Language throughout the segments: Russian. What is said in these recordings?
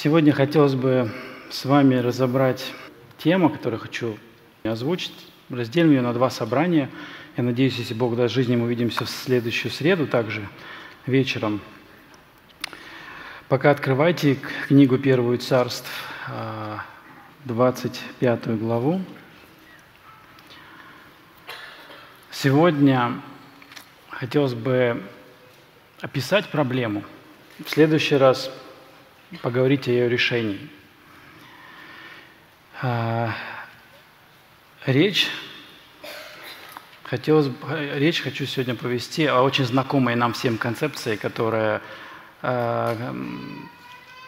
Сегодня хотелось бы с вами разобрать тему, которую хочу озвучить. Разделим ее на два собрания. Я надеюсь, если Бог даст жизни, мы увидимся в следующую среду также вечером. Пока открывайте книгу «Первую царств», 25 а, главу. Сегодня хотелось бы описать проблему. В следующий раз поговорить о ее решении. А, речь хотелось, речь хочу сегодня повести о очень знакомой нам всем концепции, которая, а,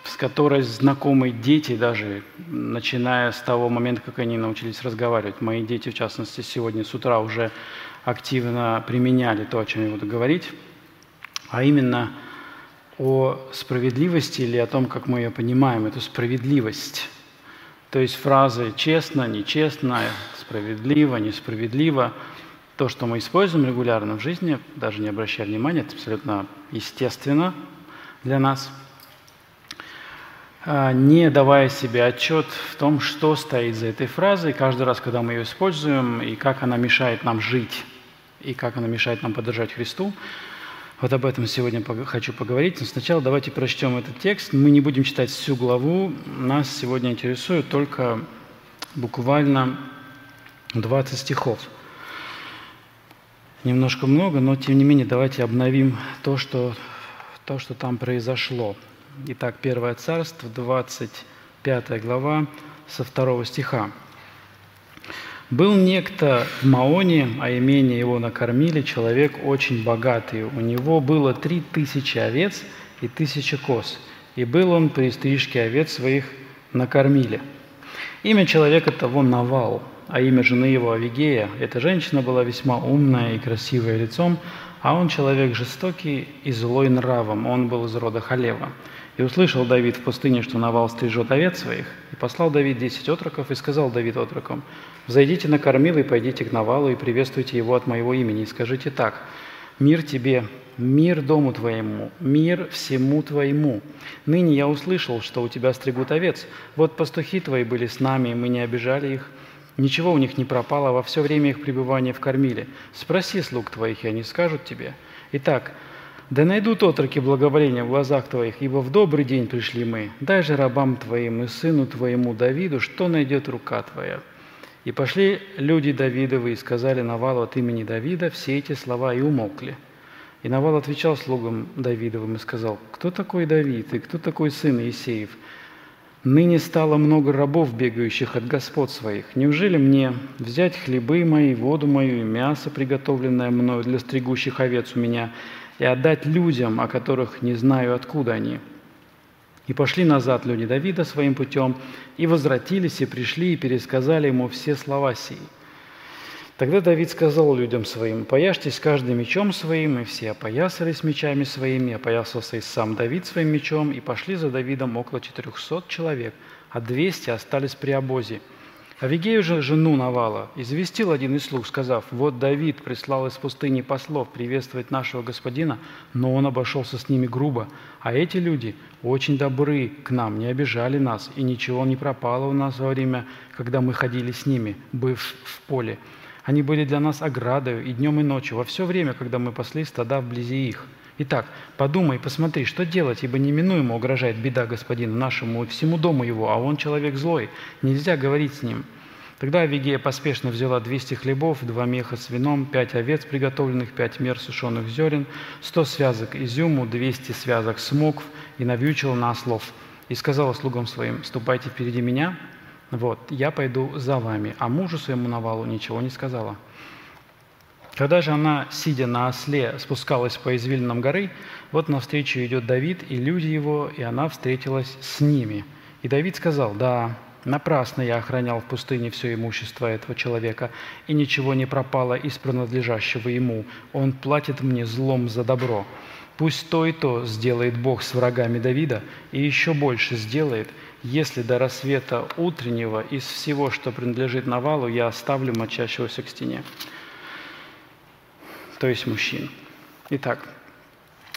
с которой знакомы дети даже, начиная с того момента, как они научились разговаривать. Мои дети, в частности, сегодня с утра уже активно применяли то, о чем я буду говорить, а именно – о справедливости или о том, как мы ее понимаем, эту справедливость. То есть фразы «честно», «нечестно», «справедливо», «несправедливо», то, что мы используем регулярно в жизни, даже не обращая внимания, это абсолютно естественно для нас, а, не давая себе отчет в том, что стоит за этой фразой, каждый раз, когда мы ее используем, и как она мешает нам жить, и как она мешает нам поддержать Христу, вот об этом сегодня хочу поговорить. Но сначала давайте прочтем этот текст. Мы не будем читать всю главу. Нас сегодня интересует только буквально 20 стихов. Немножко много, но тем не менее давайте обновим то, что, то, что там произошло. Итак, Первое Царство, 25 глава, со второго стиха. Был некто в Маоне, а имение его накормили, человек очень богатый. У него было три тысячи овец и тысяча коз. И был он при стрижке овец своих накормили. Имя человека того Навал, а имя жены его Авигея. Эта женщина была весьма умная и красивая лицом, а он человек жестокий и злой нравом. Он был из рода Халева. И услышал Давид в пустыне, что Навал стрижет овец своих, и послал Давид десять отроков, и сказал Давид отрокам, «Взойдите на кормил и пойдите к Навалу, и приветствуйте его от моего имени, и скажите так, «Мир тебе, мир дому твоему, мир всему твоему. Ныне я услышал, что у тебя стригут овец. Вот пастухи твои были с нами, и мы не обижали их. Ничего у них не пропало во все время их пребывания в кормиле. Спроси слуг твоих, и они скажут тебе. Итак, да найдут отроки благоволения в глазах Твоих, ибо в добрый день пришли мы. Дай же рабам Твоим и сыну Твоему Давиду, что найдет рука Твоя». И пошли люди Давидовы и сказали Навалу от имени Давида все эти слова и умолкли. И Навал отвечал слугам Давидовым и сказал, «Кто такой Давид и кто такой сын Иисеев? Ныне стало много рабов, бегающих от господ своих. Неужели мне взять хлебы мои, воду мою и мясо, приготовленное мною для стригущих овец у меня, и отдать людям, о которых не знаю, откуда они. И пошли назад люди Давида своим путем, и возвратились, и пришли, и пересказали ему все слова сии. Тогда Давид сказал людям своим, «Пояжьтесь каждым мечом своим», и все опоясались мечами своими, опоясался и сам Давид своим мечом, и пошли за Давидом около четырехсот человек, а двести остались при обозе – Авигею же, жену Навала, известил один из слуг, сказав, «Вот Давид прислал из пустыни послов приветствовать нашего господина, но он обошелся с ними грубо, а эти люди очень добры к нам, не обижали нас, и ничего не пропало у нас во время, когда мы ходили с ними, быв в поле. Они были для нас оградою и днем, и ночью, во все время, когда мы пасли стада вблизи их». Итак, подумай, посмотри, что делать, ибо неминуемо угрожает беда господину нашему и всему дому его, а он человек злой, нельзя говорить с ним». Тогда Авигея поспешно взяла 200 хлебов, два меха с вином, пять овец приготовленных, пять мер сушеных зерен, сто связок изюму, 200 связок смокв и навьючила на ослов. И сказала слугам своим, ступайте впереди меня, вот, я пойду за вами. А мужу своему Навалу ничего не сказала. Когда же она, сидя на осле, спускалась по извилинам горы, вот навстречу идет Давид и люди его, и она встретилась с ними. И Давид сказал, да, напрасно я охранял в пустыне все имущество этого человека, и ничего не пропало из принадлежащего ему. Он платит мне злом за добро. Пусть то и то сделает Бог с врагами Давида, и еще больше сделает, если до рассвета утреннего из всего, что принадлежит Навалу, я оставлю мочащегося к стене то есть мужчин. Итак,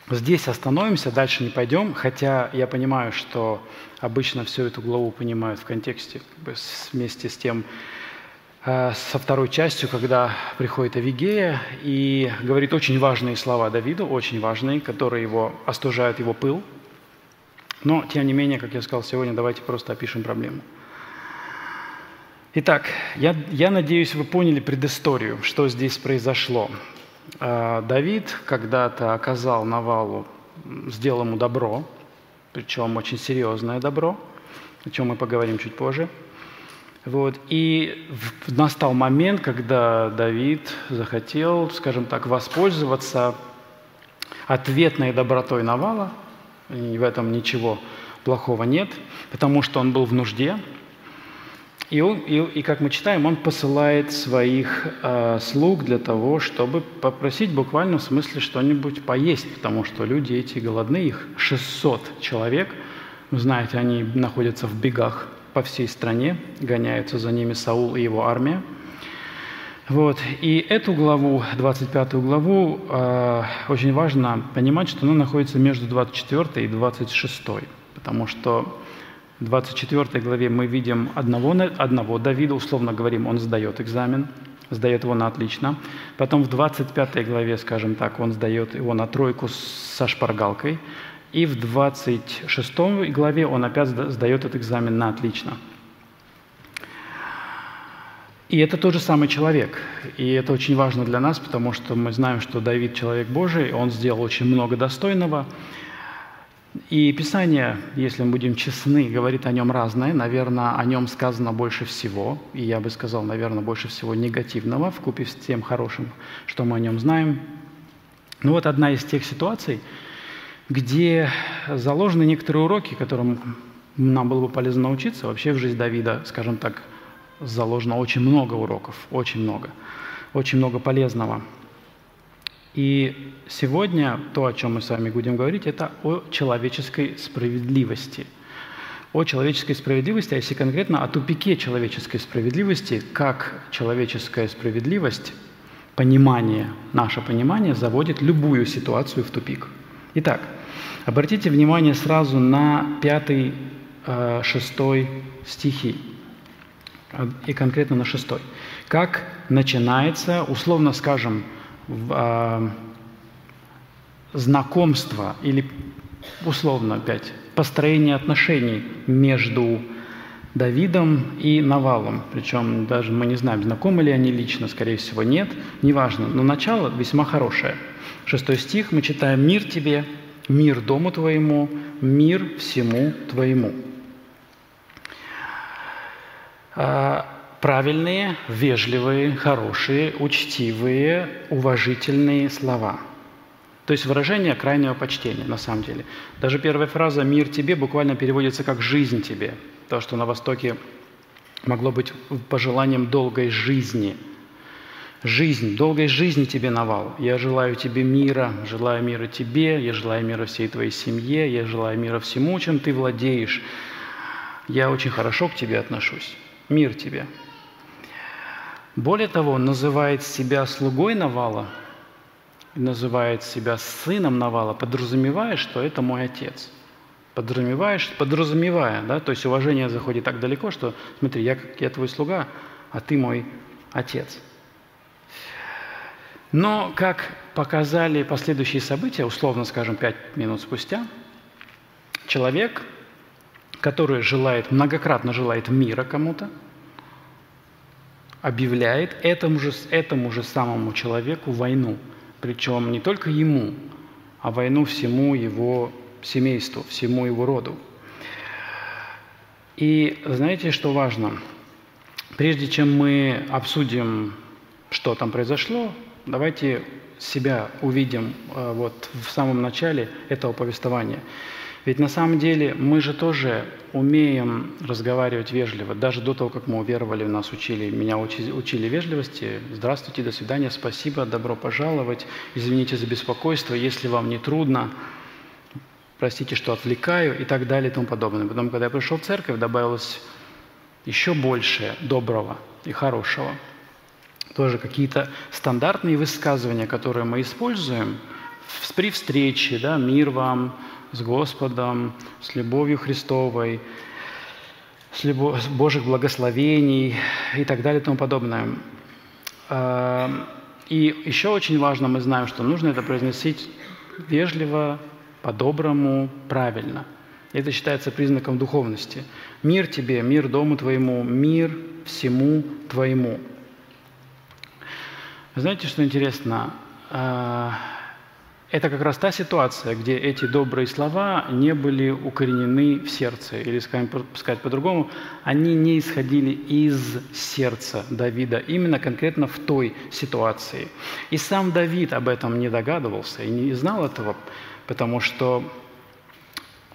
Здесь остановимся, дальше не пойдем, хотя я понимаю, что обычно всю эту главу понимают в контексте вместе с тем, э, со второй частью, когда приходит Авигея и говорит очень важные слова Давиду, очень важные, которые его остужают его пыл. Но, тем не менее, как я сказал сегодня, давайте просто опишем проблему. Итак, я, я надеюсь, вы поняли предысторию, что здесь произошло. А, Давид когда-то оказал Навалу, сделал ему добро, причем очень серьезное добро, о чем мы поговорим чуть позже. Вот. И настал момент, когда Давид захотел, скажем так, воспользоваться ответной добротой Навала, и в этом ничего плохого нет, потому что он был в нужде, и, он, и, и как мы читаем, он посылает своих э, слуг для того, чтобы попросить буквально в смысле что-нибудь поесть, потому что люди эти голодные, их 600 человек, вы знаете, они находятся в бегах по всей стране, гоняются за ними Саул и его армия. Вот. И эту главу, 25 главу, э, очень важно понимать, что она находится между 24 и 26, потому что 24 главе мы видим одного, одного Давида, условно говорим, он сдает экзамен, сдает его на отлично. Потом в 25 главе, скажем так, он сдает его на тройку со шпаргалкой. И в 26 главе он опять сдает этот экзамен на отлично. И это тот же самый человек. И это очень важно для нас, потому что мы знаем, что Давид человек Божий, он сделал очень много достойного. И Писание, если мы будем честны, говорит о нем разное. Наверное, о нем сказано больше всего. И я бы сказал, наверное, больше всего негативного, в купе с тем хорошим, что мы о нем знаем. Ну вот одна из тех ситуаций, где заложены некоторые уроки, которым нам было бы полезно научиться. Вообще в жизнь Давида, скажем так, заложено очень много уроков, очень много, очень много полезного. И сегодня то, о чем мы с вами будем говорить, это о человеческой справедливости. О человеческой справедливости, а если конкретно о тупике человеческой справедливости, как человеческая справедливость, понимание, наше понимание заводит любую ситуацию в тупик. Итак, обратите внимание сразу на пятый, э, шестой стихи, и конкретно на шестой. Как начинается, условно скажем, э, знакомство или, условно опять, построение отношений между Давидом и Навалом. Причем даже мы не знаем, знакомы ли они лично, скорее всего, нет, неважно. Но начало весьма хорошее. Шестой стих мы читаем «Мир тебе, мир дому твоему, мир всему твоему». А, правильные, вежливые, хорошие, учтивые, уважительные слова. То есть выражение крайнего почтения, на самом деле. Даже первая фраза «мир тебе» буквально переводится как «жизнь тебе». То, что на Востоке могло быть пожеланием долгой жизни. Жизнь, долгой жизни тебе, Навал. Я желаю тебе мира, желаю мира тебе, я желаю мира всей твоей семье, я желаю мира всему, чем ты владеешь. Я очень хорошо к тебе отношусь. Мир тебе. Более того, он называет себя слугой Навала, называет себя сыном Навала, подразумевая, что это мой отец. Подразумеваешь, подразумевая, да, то есть уважение заходит так далеко, что смотри, я, я твой слуга, а ты мой отец. Но, как показали последующие события, условно скажем, пять минут спустя, человек, который желает, многократно желает мира кому-то, объявляет этому же, этому же самому человеку войну. Причем не только ему, а войну всему его семейству, всему его роду. И знаете, что важно? Прежде чем мы обсудим, что там произошло, давайте себя увидим э, вот в самом начале этого повествования. Ведь на самом деле мы же тоже умеем разговаривать вежливо. Даже до того, как мы уверовали, нас учили, меня учили, учили вежливости. Здравствуйте, до свидания, спасибо, добро пожаловать, извините за беспокойство, если вам не трудно, простите, что отвлекаю и так далее и тому подобное. Потом, когда я пришел в церковь, добавилось еще больше доброго и хорошего. Тоже какие-то стандартные высказывания, которые мы используем – при встрече, да, мир вам с Господом, с любовью Христовой, с, любовь, с Божьих благословений и так далее и тому подобное. А, и еще очень важно, мы знаем, что нужно это произносить вежливо, по-доброму, правильно. Это считается признаком духовности. Мир тебе, мир дому твоему, мир всему твоему. Знаете, что интересно? Это как раз та ситуация, где эти добрые слова не были укоренены в сердце, или, скажем, сказать по-другому, они не исходили из сердца Давида, именно конкретно в той ситуации. И сам Давид об этом не догадывался и не знал этого, потому что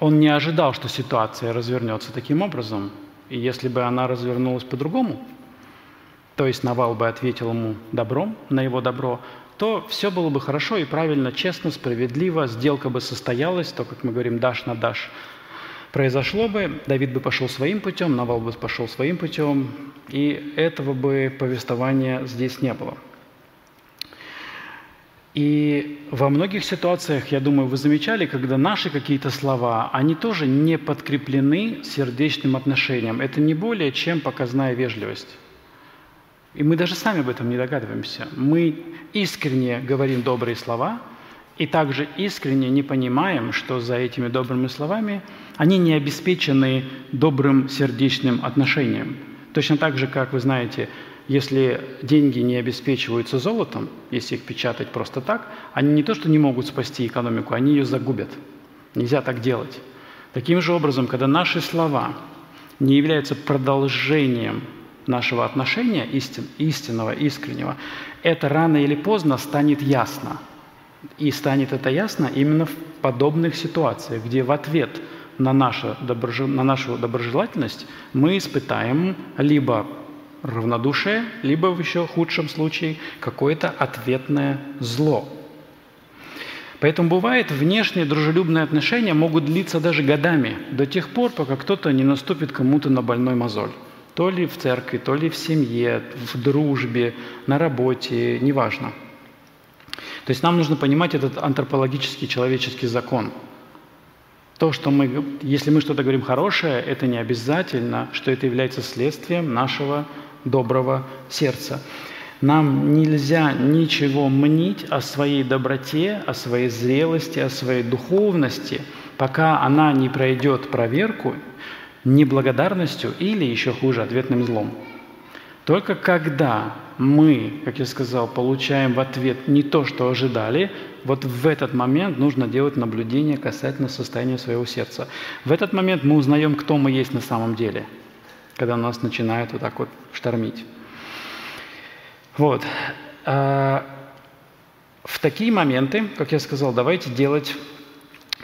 он не ожидал, что ситуация развернется таким образом. И если бы она развернулась по-другому, то есть Навал бы ответил ему добром на его добро, то все было бы хорошо и правильно, честно, справедливо, сделка бы состоялась, то, как мы говорим, дашь на дашь, произошло бы, Давид бы пошел своим путем, Навал бы пошел своим путем, и этого бы повествования здесь не было. И во многих ситуациях, я думаю, вы замечали, когда наши какие-то слова, они тоже не подкреплены сердечным отношением. Это не более чем показная вежливость. И мы даже сами об этом не догадываемся. Мы искренне говорим добрые слова, и также искренне не понимаем, что за этими добрыми словами они не обеспечены добрым сердечным отношением. Точно так же, как вы знаете, если деньги не обеспечиваются золотом, если их печатать просто так, они не то что не могут спасти экономику, они ее загубят. Нельзя так делать. Таким же образом, когда наши слова не являются продолжением нашего отношения истин, истинного, искреннего, это рано или поздно станет ясно. И станет это ясно именно в подобных ситуациях, где в ответ на, наше на нашу доброжелательность мы испытаем либо равнодушие, либо в еще худшем случае какое-то ответное зло. Поэтому бывает, внешние дружелюбные отношения могут длиться даже годами, до тех пор, пока кто-то не наступит кому-то на больной мозоль то ли в церкви, то ли в семье, в дружбе, на работе, неважно. То есть нам нужно понимать этот антропологический человеческий закон. То, что мы, если мы что-то говорим хорошее, это не обязательно, что это является следствием нашего доброго сердца. Нам нельзя ничего мнить о своей доброте, о своей зрелости, о своей духовности, пока она не пройдет проверку неблагодарностью или, еще хуже, ответным злом. Только когда мы, как я сказал, получаем в ответ не то, что ожидали, вот в этот момент нужно делать наблюдение касательно состояния своего сердца. В этот момент мы узнаем, кто мы есть на самом деле, когда нас начинает вот так вот штормить. Вот. А в такие моменты, как я сказал, давайте делать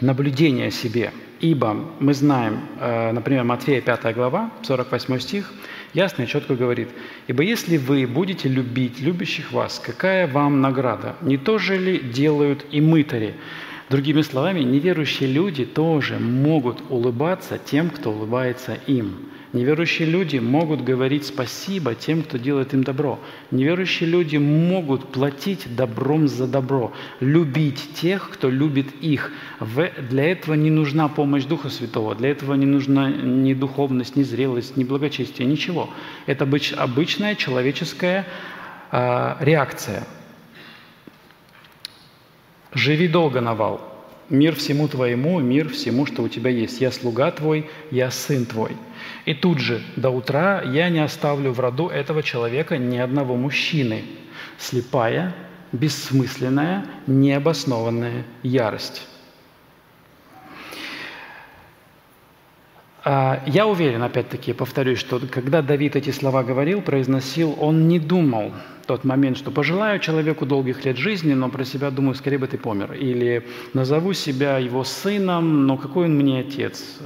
наблюдение себе – Ибо мы знаем, э, например, Матфея 5 глава, 48 стих, ясно и четко говорит, «Ибо если вы будете любить любящих вас, какая вам награда? Не то же ли делают и мытари?» Другими словами, неверующие люди тоже могут улыбаться тем, кто улыбается им. Неверующие люди могут говорить спасибо тем, кто делает им добро. Неверующие люди могут платить добром за добро, любить тех, кто любит их. Для этого не нужна помощь Духа Святого, для этого не нужна ни духовность, ни зрелость, ни благочестие, ничего. Это обычная человеческая э, реакция. «Живи долго, Навал, мир всему твоему, мир всему, что у тебя есть. Я слуга твой, я сын твой». И тут же до утра я не оставлю в роду этого человека ни одного мужчины. Слепая, бессмысленная, необоснованная ярость. А, я уверен, опять-таки, повторюсь, что когда Давид эти слова говорил, произносил, он не думал тот момент, что пожелаю человеку долгих лет жизни, но про себя думаю, скорее бы ты помер. Или назову себя его сыном, но какой он мне отец?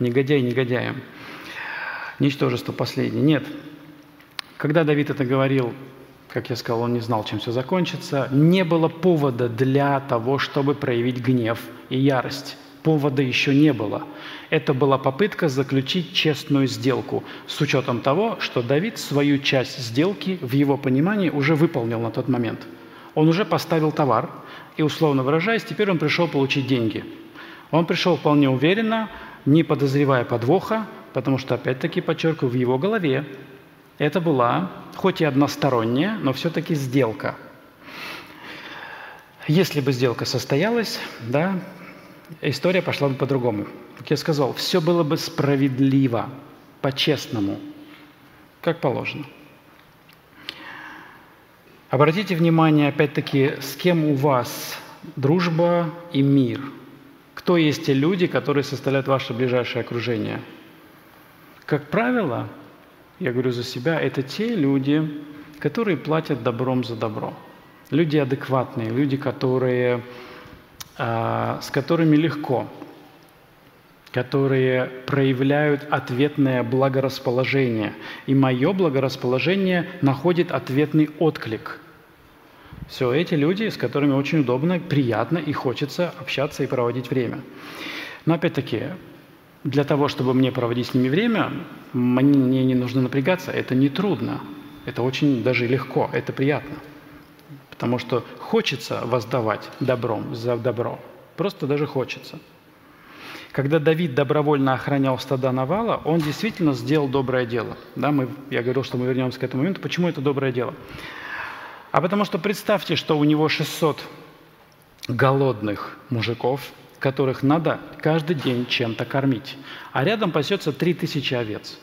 Негодяй негодяем, ничтожество последнее. Нет. Когда Давид это говорил, как я сказал, он не знал, чем все закончится, не было повода для того, чтобы проявить гнев и ярость. Повода еще не было. Это была попытка заключить честную сделку с учетом того, что Давид свою часть сделки в его понимании уже выполнил на тот момент. Он уже поставил товар, и, условно выражаясь, теперь он пришел получить деньги. Он пришел вполне уверенно, не подозревая подвоха, потому что, опять-таки, подчеркиваю, в его голове это была, хоть и односторонняя, но все-таки сделка. Если бы сделка состоялась, да, история пошла бы по-другому. Как я сказал, все было бы справедливо, по-честному, как положено. Обратите внимание, опять-таки, с кем у вас дружба и мир. Кто есть те люди, которые составляют ваше ближайшее окружение? Как правило, я говорю за себя, это те люди, которые платят добром за добро. Люди адекватные, люди, которые, э, с которыми легко, которые проявляют ответное благорасположение. И мое благорасположение находит ответный отклик. Все эти люди, с которыми очень удобно, приятно и хочется общаться и проводить время. Но опять-таки, для того, чтобы мне проводить с ними время, мне не нужно напрягаться, это не трудно, это очень даже легко, это приятно. Потому что хочется воздавать добром за добро, просто даже хочется. Когда Давид добровольно охранял стада Навала, он действительно сделал доброе дело. Да, мы, я говорил, что мы вернемся к этому моменту. Почему это доброе дело? А потому что представьте, что у него 600 голодных мужиков, которых надо каждый день чем-то кормить. А рядом пасется 3000 овец.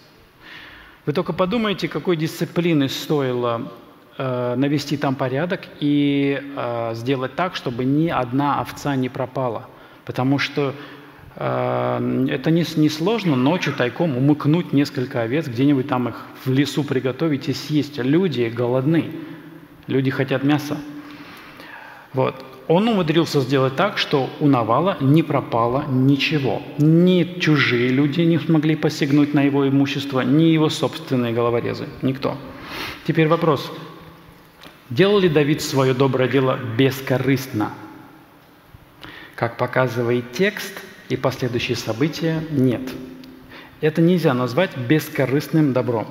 Вы только подумайте, какой дисциплины стоило э, навести там порядок и э, сделать так, чтобы ни одна овца не пропала. Потому что э, это не, не ночью тайком умыкнуть несколько овец, где-нибудь там их в лесу приготовить и съесть. Люди голодны, люди хотят мяса. Вот. Он умудрился сделать так, что у Навала не пропало ничего. Ни чужие люди не смогли посягнуть на его имущество, ни его собственные головорезы. Никто. Теперь вопрос. Делал ли Давид свое доброе дело бескорыстно? Как показывает текст и последующие события, нет. Это нельзя назвать бескорыстным добром.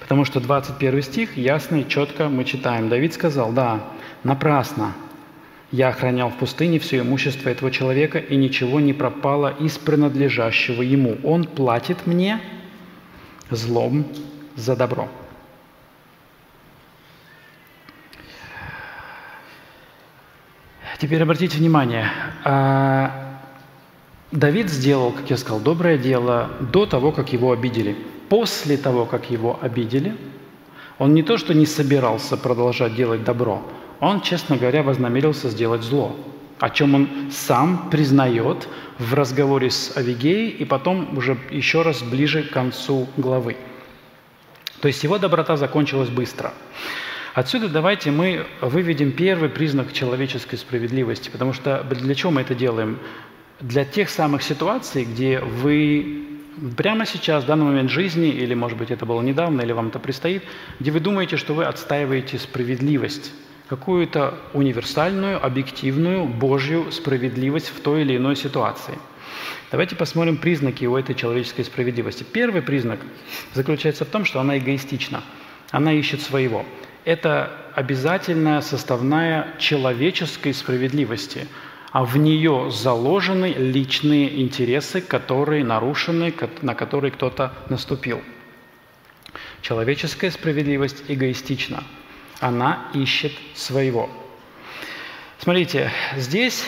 Потому что 21 стих ясно и четко мы читаем. Давид сказал, да, напрасно я охранял в пустыне все имущество этого человека, и ничего не пропало из принадлежащего ему. Он платит мне злом за добро. Теперь обратите внимание, а, Давид сделал, как я сказал, доброе дело до того, как его обидели. После того, как его обидели, он не то, что не собирался продолжать делать добро, он, честно говоря, вознамерился сделать зло, о чем он сам признает в разговоре с Авигеей и потом уже еще раз ближе к концу главы. То есть его доброта закончилась быстро. Отсюда давайте мы выведем первый признак человеческой справедливости, потому что для чего мы это делаем? Для тех самых ситуаций, где вы прямо сейчас, в данный момент жизни, или, может быть, это было недавно, или вам это предстоит, где вы думаете, что вы отстаиваете справедливость, какую-то универсальную, объективную, Божью справедливость в той или иной ситуации. Давайте посмотрим признаки у этой человеческой справедливости. Первый признак заключается в том, что она эгоистична. Она ищет своего. Это обязательная составная человеческой справедливости, а в нее заложены личные интересы, которые нарушены, на которые кто-то наступил. Человеческая справедливость эгоистична – она ищет своего. Смотрите, здесь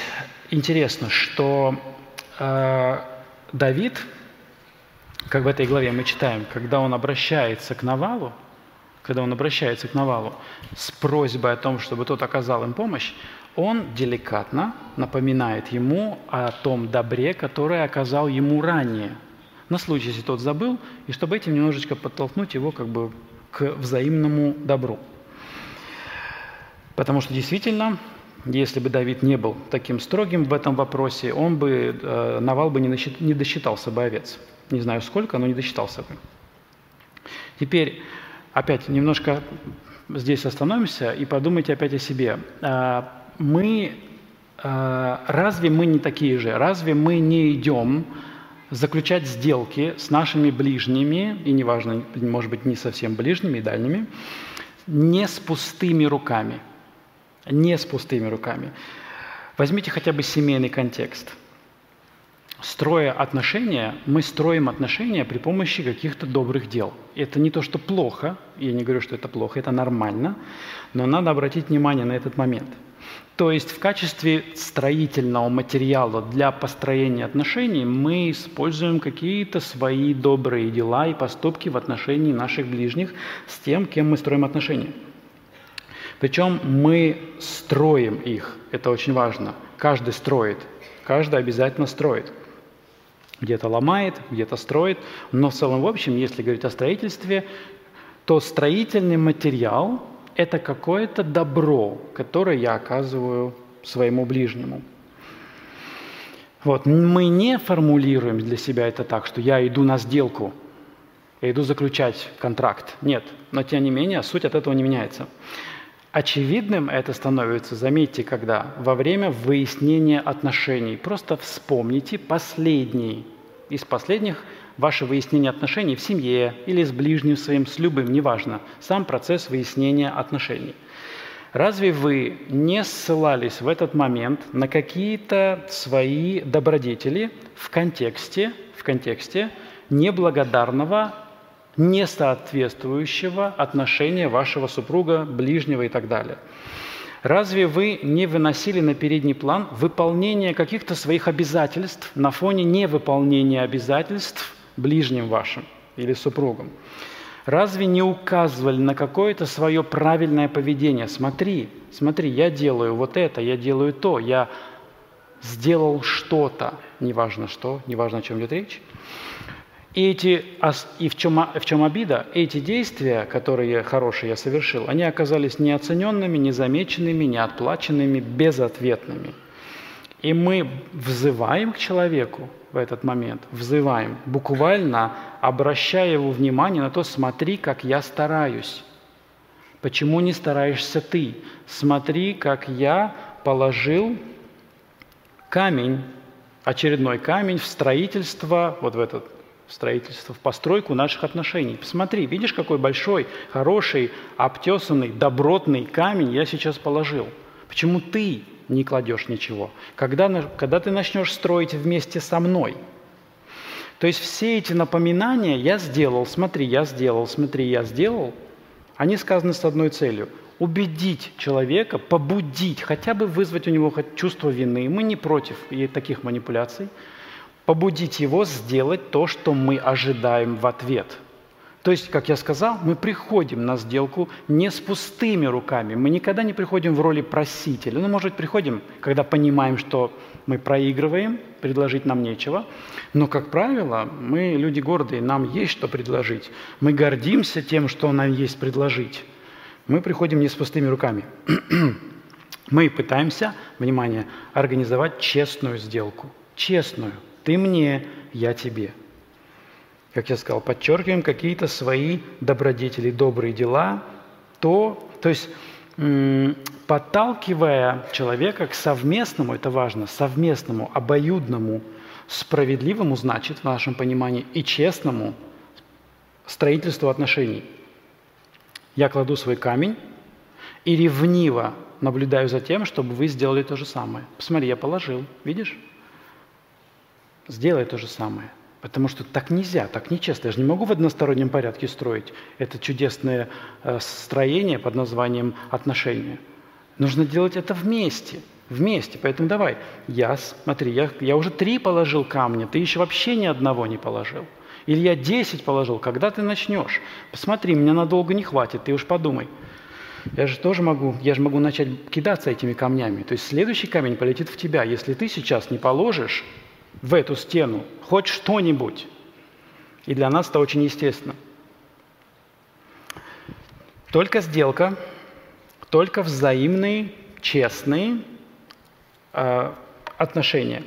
интересно, что э, Давид, как в этой главе мы читаем, когда он обращается к Навалу, когда он обращается к Навалу с просьбой о том, чтобы тот оказал им помощь, он деликатно напоминает ему о том добре, которое оказал ему ранее, на случай, если тот забыл, и чтобы этим немножечко подтолкнуть его как бы к взаимному добру. Потому что действительно, если бы Давид не был таким строгим в этом вопросе, он бы, э, Навал бы не, насчит, не досчитался бы овец. Не знаю сколько, но не досчитался бы. Теперь опять немножко здесь остановимся и подумайте опять о себе. Мы, а, разве мы не такие же? Разве мы не идем заключать сделки с нашими ближними, и неважно, может быть, не совсем ближними и дальними, не с пустыми руками – не с пустыми руками. Возьмите хотя бы семейный контекст. Строя отношения, мы строим отношения при помощи каких-то добрых дел. Это не то, что плохо, я не говорю, что это плохо, это нормально, но надо обратить внимание на этот момент. То есть в качестве строительного материала для построения отношений мы используем какие-то свои добрые дела и поступки в отношении наших ближних с тем, кем мы строим отношения – причем мы строим их, это очень важно. Каждый строит, каждый обязательно строит. Где-то ломает, где-то строит, но в целом, в общем, если говорить о строительстве, то строительный материал – это какое-то добро, которое я оказываю своему ближнему. Вот. Мы не формулируем для себя это так, что я иду на сделку, я иду заключать контракт. Нет, но тем не менее суть от этого не меняется. Очевидным это становится, заметьте, когда во время выяснения отношений. Просто вспомните последний из последних ваше выяснение отношений в семье или с ближним своим, с любым, неважно, сам процесс выяснения отношений. Разве вы не ссылались в этот момент на какие-то свои добродетели в контексте, в контексте неблагодарного несоответствующего отношения вашего супруга, ближнего и так далее. Разве вы не выносили на передний план выполнение каких-то своих обязательств на фоне невыполнения обязательств ближним вашим или супругом? Разве не указывали на какое-то свое правильное поведение? Смотри, смотри, я делаю вот это, я делаю то, я сделал что-то, неважно что, неважно о чем идет речь. И, эти, и в, чем, в чем обида? Эти действия, которые хорошие я совершил, они оказались неоцененными, незамеченными, неотплаченными, безответными. И мы взываем к человеку в этот момент, взываем, буквально обращая его внимание на то, смотри, как я стараюсь. Почему не стараешься ты? Смотри, как я положил камень, очередной камень в строительство, вот в этот в строительство, в постройку наших отношений. Посмотри, видишь, какой большой, хороший, обтесанный, добротный камень я сейчас положил. Почему ты не кладешь ничего? Когда, когда ты начнешь строить вместе со мной? То есть все эти напоминания «я сделал», «смотри, я сделал», «смотри, я сделал», они сказаны с одной целью – убедить человека, побудить, хотя бы вызвать у него чувство вины. Мы не против таких манипуляций – побудить его сделать то, что мы ожидаем в ответ. То есть, как я сказал, мы приходим на сделку не с пустыми руками. Мы никогда не приходим в роли просителя. Ну, может, приходим, когда понимаем, что мы проигрываем, предложить нам нечего. Но, как правило, мы люди гордые, нам есть что предложить. Мы гордимся тем, что нам есть предложить. Мы приходим не с пустыми руками. мы пытаемся, внимание, организовать честную сделку. Честную – ты мне, я тебе. Как я сказал, подчеркиваем какие-то свои добродетели, добрые дела, то, то есть подталкивая человека к совместному, это важно, совместному, обоюдному, справедливому, значит, в нашем понимании, и честному строительству отношений. Я кладу свой камень и ревниво наблюдаю за тем, чтобы вы сделали то же самое. Посмотри, я положил, видишь? сделай то же самое. Потому что так нельзя, так нечестно. Я же не могу в одностороннем порядке строить это чудесное э, строение под названием отношения. Нужно делать это вместе, вместе. Поэтому давай, я, смотри, я, я уже три положил камня, ты еще вообще ни одного не положил. Или я десять положил, когда ты начнешь? Посмотри, меня надолго не хватит, ты уж подумай. Я же тоже могу, я же могу начать кидаться этими камнями. То есть следующий камень полетит в тебя. Если ты сейчас не положишь, в эту стену хоть что-нибудь. И для нас это очень естественно. Только сделка, только взаимные, честные э, отношения.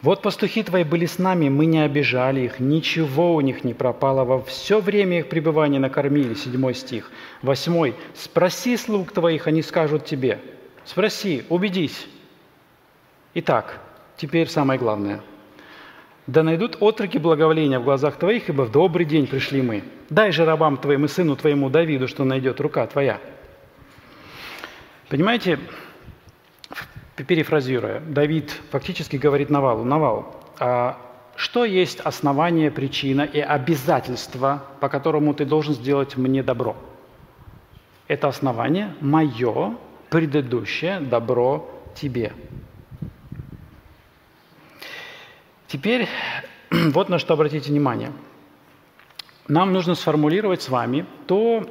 Вот пастухи твои были с нами, мы не обижали их, ничего у них не пропало, во все время их пребывания накормили. Седьмой стих. Восьмой. Спроси слуг твоих, они скажут тебе. Спроси, убедись. Итак, Теперь самое главное. «Да найдут отроки благоволения в глазах твоих, ибо в добрый день пришли мы. Дай же рабам твоим и сыну твоему Давиду, что найдет рука твоя». Понимаете, перефразируя, Давид фактически говорит Навалу, Навал, а что есть основание, причина и обязательство, по которому ты должен сделать мне добро? Это основание мое предыдущее добро тебе. Теперь вот на что обратите внимание. Нам нужно сформулировать с вами то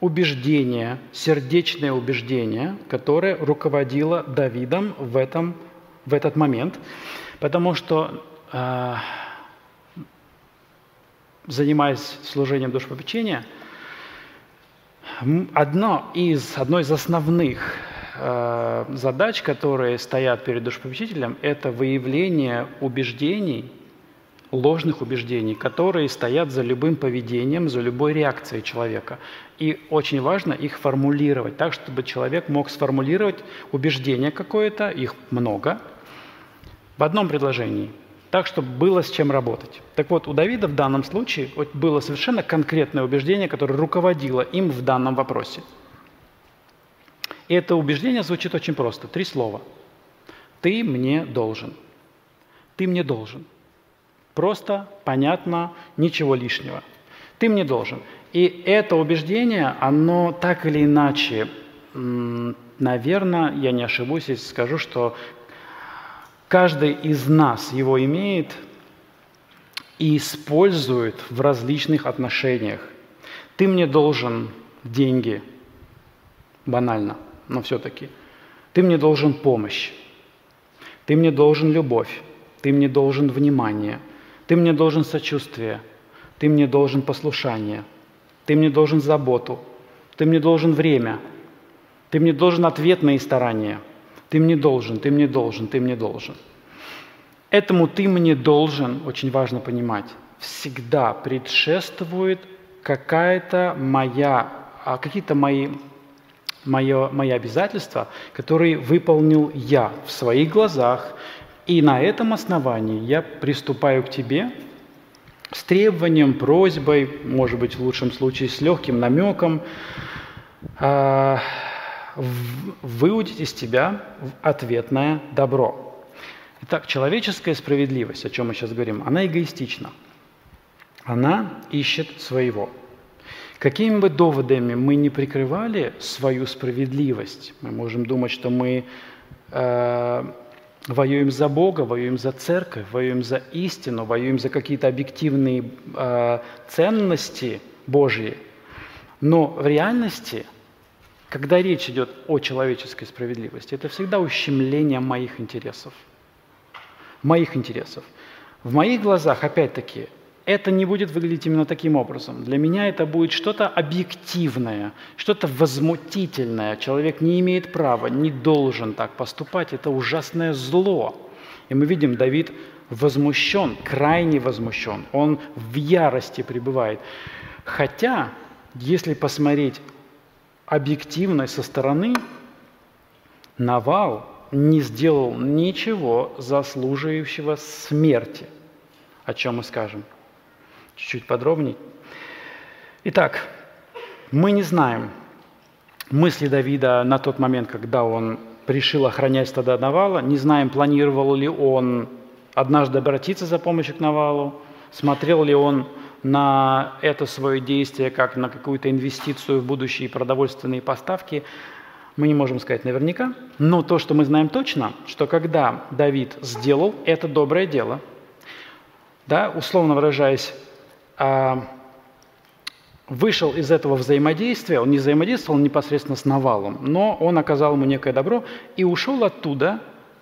убеждение, сердечное убеждение, которое руководило Давидом в, этом, в этот момент, потому что, э, занимаясь служением душепопечения, одно из, одно из основных э, задач, которые стоят перед душепопечителем, это выявление убеждений – ложных убеждений, которые стоят за любым поведением, за любой реакцией человека. И очень важно их формулировать так, чтобы человек мог сформулировать убеждение какое-то, их много, в одном предложении, так, чтобы было с чем работать. Так вот, у Давида в данном случае было совершенно конкретное убеждение, которое руководило им в данном вопросе. Это убеждение звучит очень просто. Три слова. «Ты мне должен». «Ты мне должен». Просто, понятно, ничего лишнего. Ты мне должен. И это убеждение, оно так или иначе, наверное, я не ошибусь, если скажу, что каждый из нас его имеет и использует в различных отношениях. Ты мне должен деньги, банально, но все-таки. Ты мне должен помощь. Ты мне должен любовь. Ты мне должен внимание – ты мне должен сочувствие, ты мне должен послушание, ты мне должен заботу, ты мне должен время, ты мне должен ответные старания, ты мне должен, ты мне должен, ты мне должен. Этому ты мне должен, очень важно понимать, всегда предшествует какая-то моя, а, какие-то мои, мое, мои обязательства, которые выполнил я в своих глазах, и на этом основании я приступаю к тебе с требованием, просьбой, может быть, в лучшем случае с легким намеком, э, выудить из тебя ответное добро. Итак, человеческая справедливость, о чем мы сейчас говорим, она эгоистична. Она ищет своего. Какими бы доводами мы не прикрывали свою справедливость, мы можем думать, что мы э, воюем за Бога, воюем за церковь, воюем за истину, воюем за какие-то объективные э, ценности Божьи. Но в реальности, когда речь идет о человеческой справедливости, это всегда ущемление моих интересов. Моих интересов. В моих глазах, опять-таки, это не будет выглядеть именно таким образом. Для меня это будет что-то объективное, что-то возмутительное. Человек не имеет права, не должен так поступать. Это ужасное зло. И мы видим, Давид возмущен, крайне возмущен. Он в ярости пребывает. Хотя, если посмотреть объективно со стороны, Навал не сделал ничего заслуживающего смерти, о чем мы скажем чуть-чуть подробнее. Итак, мы не знаем мысли Давида на тот момент, когда он решил охранять стада Навала, не знаем, планировал ли он однажды обратиться за помощью к Навалу, смотрел ли он на это свое действие как на какую-то инвестицию в будущие продовольственные поставки, мы не можем сказать наверняка. Но то, что мы знаем точно, что когда Давид сделал это доброе дело, да, условно выражаясь, вышел из этого взаимодействия, он не взаимодействовал непосредственно с Навалом, но он оказал ему некое добро и ушел оттуда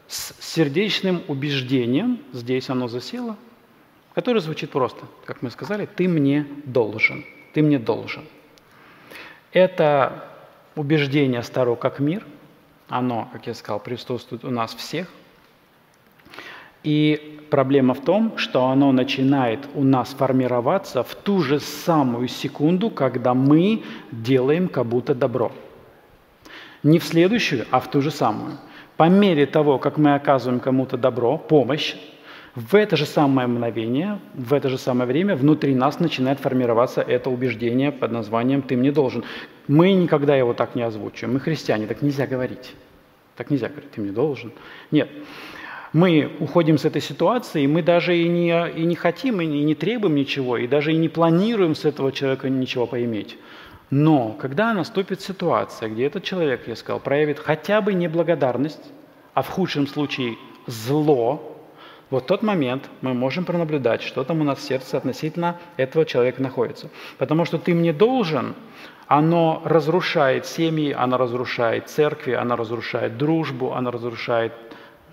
с сердечным убеждением, здесь оно засело, которое звучит просто, как мы сказали, «ты мне должен», «ты мне должен». Это убеждение старо как мир, оно, как я сказал, присутствует у нас всех, и проблема в том, что оно начинает у нас формироваться в ту же самую секунду, когда мы делаем как будто добро. Не в следующую, а в ту же самую. По мере того, как мы оказываем кому-то добро, помощь, В это же самое мгновение, в это же самое время внутри нас начинает формироваться это убеждение под названием «ты мне должен». Мы никогда его так не озвучиваем. Мы христиане, так нельзя говорить. Так нельзя говорить, ты мне должен. Нет. Мы уходим с этой ситуации, мы даже и не, и не хотим, и не требуем ничего, и даже и не планируем с этого человека ничего поиметь. Но когда наступит ситуация, где этот человек, я сказал, проявит хотя бы неблагодарность, а в худшем случае зло, вот в тот момент мы можем пронаблюдать, что там у нас в сердце относительно этого человека находится. Потому что ты мне должен, оно разрушает семьи, оно разрушает церкви, оно разрушает дружбу, оно разрушает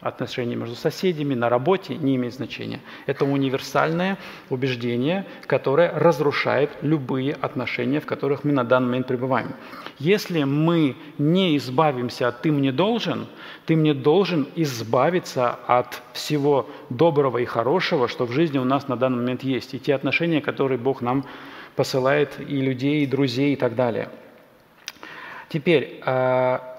отношения между соседями, на работе, не имеет значения. Это универсальное убеждение, которое разрушает любые отношения, в которых мы на данный момент пребываем. Если мы не избавимся от «ты мне должен», ты мне должен избавиться от всего доброго и хорошего, что в жизни у нас на данный момент есть, и те отношения, которые Бог нам посылает, и людей, и друзей, и так далее. Теперь, а,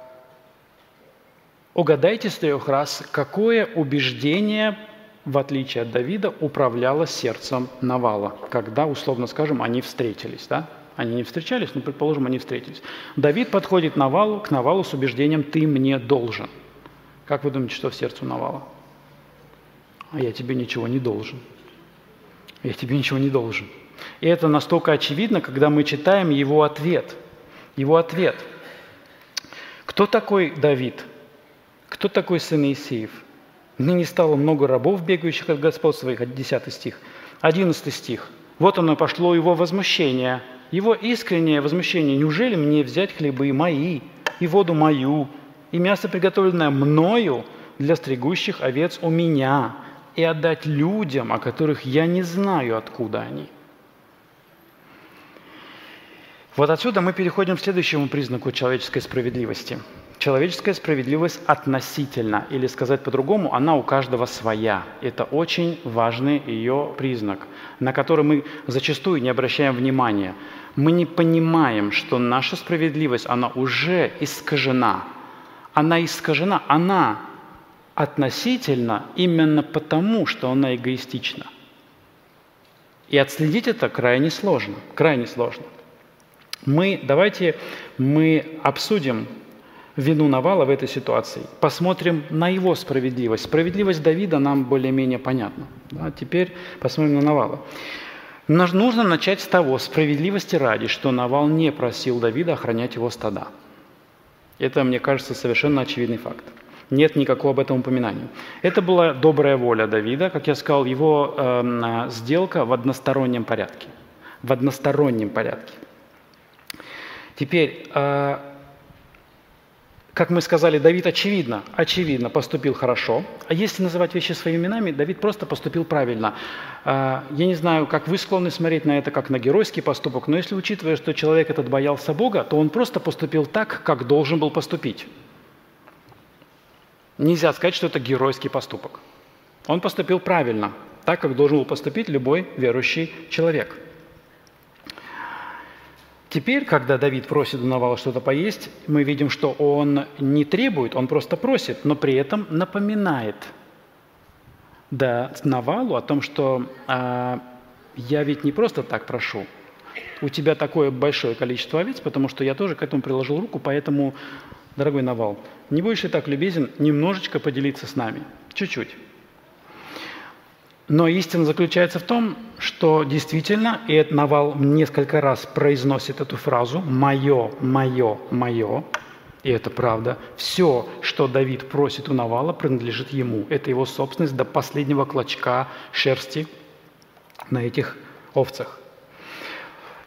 Угадайте с трех раз, какое убеждение, в отличие от Давида, управляло сердцем Навала, когда, условно скажем, они встретились. Да? Они не встречались, но, предположим, они встретились. Давид подходит Навалу, к Навалу с убеждением «ты мне должен». Как вы думаете, что в сердце Навала? А я тебе ничего не должен. Я тебе ничего не должен. И это настолько очевидно, когда мы читаем его ответ. Его ответ. Кто такой Давид? Кто такой сын Иисеев? Ныне стало много рабов, бегающих от господ своих, 10 стих. 11 стих. Вот оно пошло его возмущение, его искреннее возмущение. Неужели мне взять хлебы мои, и воду мою, и мясо, приготовленное мною для стригущих овец у меня, и отдать людям, о которых я не знаю, откуда они? Вот отсюда мы переходим к следующему признаку человеческой справедливости – Человеческая справедливость относительно, или сказать по-другому, она у каждого своя. Это очень важный ее признак, на который мы зачастую не обращаем внимания. Мы не понимаем, что наша справедливость, она уже искажена. Она искажена, она относительно именно потому, что она эгоистична. И отследить это крайне сложно, крайне сложно. Мы, давайте мы обсудим вину Навала в этой ситуации. Посмотрим на его справедливость. Справедливость Давида нам более-менее понятна. Да? Теперь посмотрим на Навала. Нужно начать с того, справедливости ради, что Навал не просил Давида охранять его стада. Это, мне кажется, совершенно очевидный факт. Нет никакого об этом упоминания. Это была добрая воля Давида, как я сказал, его э, сделка в одностороннем порядке. В одностороннем порядке. Теперь, э, как мы сказали, Давид очевидно, очевидно поступил хорошо. А если называть вещи своими именами, Давид просто поступил правильно. А, я не знаю, как вы склонны смотреть на это как на геройский поступок, но если учитывая, что человек этот боялся Бога, то он просто поступил так, как должен был поступить. Нельзя сказать, что это геройский поступок. Он поступил правильно, так, как должен был поступить любой верующий человек – Теперь, когда Давид просит у Навала что-то поесть, мы видим, что он не требует, он просто просит, но при этом напоминает да, Навалу о том, что а, я ведь не просто так прошу. У тебя такое большое количество овец, потому что я тоже к этому приложил руку, поэтому, дорогой Навал, не будешь ли так любезен немножечко поделиться с нами? Чуть-чуть. Но истина заключается в том, что действительно, и этот Навал несколько раз произносит эту фразу «моё, моё, моё», и это правда, все, что Давид просит у Навала, принадлежит ему. Это его собственность до последнего клочка шерсти на этих овцах.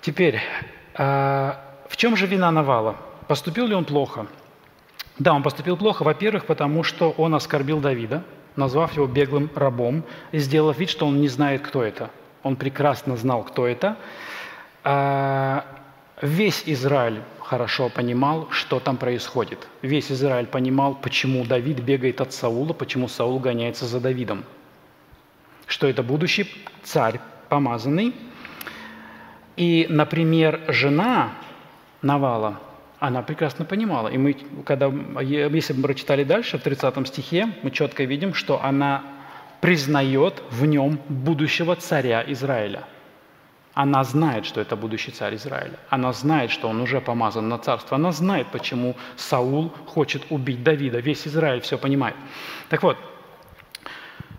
Теперь, а, в чем же вина Навала? Поступил ли он плохо? Да, он поступил плохо, во-первых, потому что он оскорбил Давида – назвав его беглым рабом и сделав вид, что он не знает, кто это. Он прекрасно знал, кто это. А весь Израиль хорошо понимал, что там происходит. Весь Израиль понимал, почему Давид бегает от Саула, почему Саул гоняется за Давидом. Что это будущий царь, помазанный. И, например, жена Навала – она прекрасно понимала. И мы, когда, если бы мы прочитали дальше, в 30 стихе, мы четко видим, что она признает в нем будущего царя Израиля. Она знает, что это будущий царь Израиля. Она знает, что он уже помазан на царство. Она знает, почему Саул хочет убить Давида. Весь Израиль все понимает. Так вот,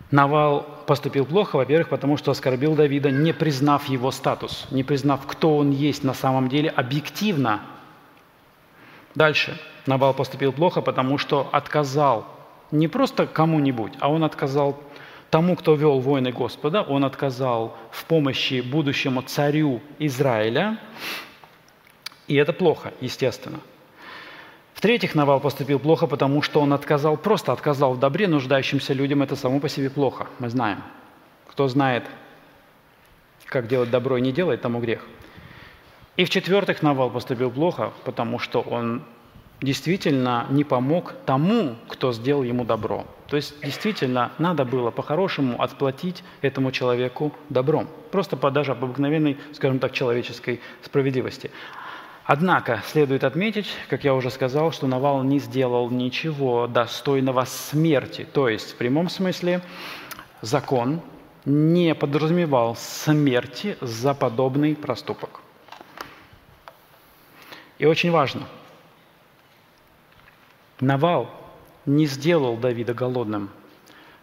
Навал поступил плохо, во-первых, потому что оскорбил Давида, не признав его статус, не признав, кто он есть на самом деле объективно. Дальше. Навал поступил плохо, потому что отказал не просто кому-нибудь, а он отказал тому, кто вел войны Господа, он отказал в помощи будущему царю Израиля, и это плохо, естественно. В-третьих, Навал поступил плохо, потому что он отказал, просто отказал в добре нуждающимся людям. Это само по себе плохо, мы знаем. Кто знает, как делать добро и не делает, тому грех. И в-четвертых, Навал поступил плохо, потому что он действительно не помог тому, кто сделал ему добро. То есть действительно надо было по-хорошему отплатить этому человеку добром. Просто по даже обыкновенной, скажем так, человеческой справедливости. Однако следует отметить, как я уже сказал, что Навал не сделал ничего достойного смерти. То есть в прямом смысле закон не подразумевал смерти за подобный проступок. И очень важно – Навал не сделал Давида голодным.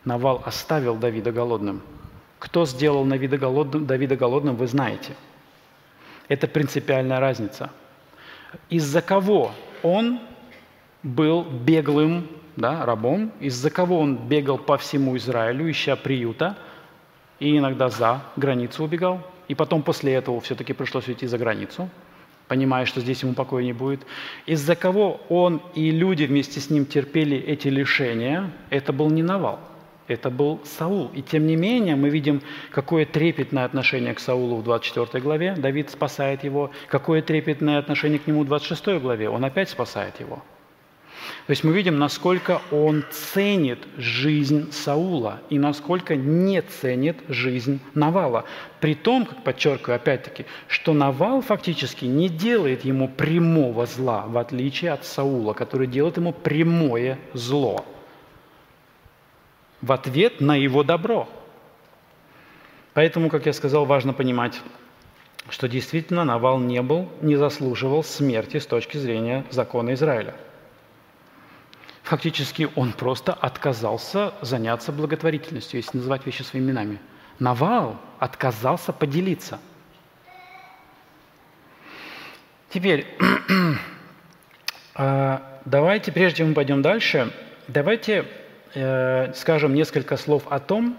Навал оставил Давида голодным. Кто сделал Давида голодным, Давида голодным, вы знаете. Это принципиальная разница. Из-за кого он был беглым да, рабом, из-за кого он бегал по всему Израилю, ища приюта, и иногда за границу убегал, и потом после этого все-таки пришлось уйти за границу – понимая, что здесь ему покоя не будет, из-за кого он и люди вместе с ним терпели эти лишения, это был не Навал, это был Саул. И тем не менее мы видим, какое трепетное отношение к Саулу в 24 главе, Давид спасает его, какое трепетное отношение к нему в 26 главе, он опять спасает его – то есть мы видим, насколько он ценит жизнь Саула и насколько не ценит жизнь Навала. При том, как подчеркиваю опять-таки, что Навал фактически не делает ему прямого зла, в отличие от Саула, который делает ему прямое зло в ответ на его добро. Поэтому, как я сказал, важно понимать, что действительно Навал не был, не заслуживал смерти с точки зрения закона Израиля – Фактически он просто отказался заняться благотворительностью, если называть вещи своими именами. Навал отказался поделиться. Теперь, а, давайте, прежде чем мы пойдем дальше, давайте э, скажем несколько слов о том,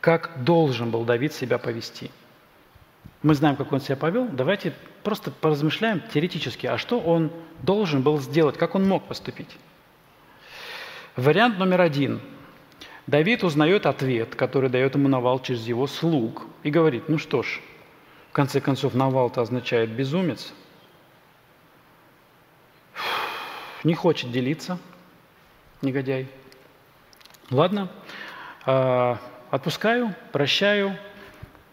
как должен был Давид себя повести – мы знаем, как он себя повел, давайте просто поразмышляем теоретически, а что он должен был сделать, как он мог поступить. Вариант номер один. Давид узнает ответ, который дает ему Навал через его слуг, и говорит, ну что ж, в конце концов, Навал-то означает безумец, не хочет делиться, негодяй. Ладно, а, отпускаю, прощаю,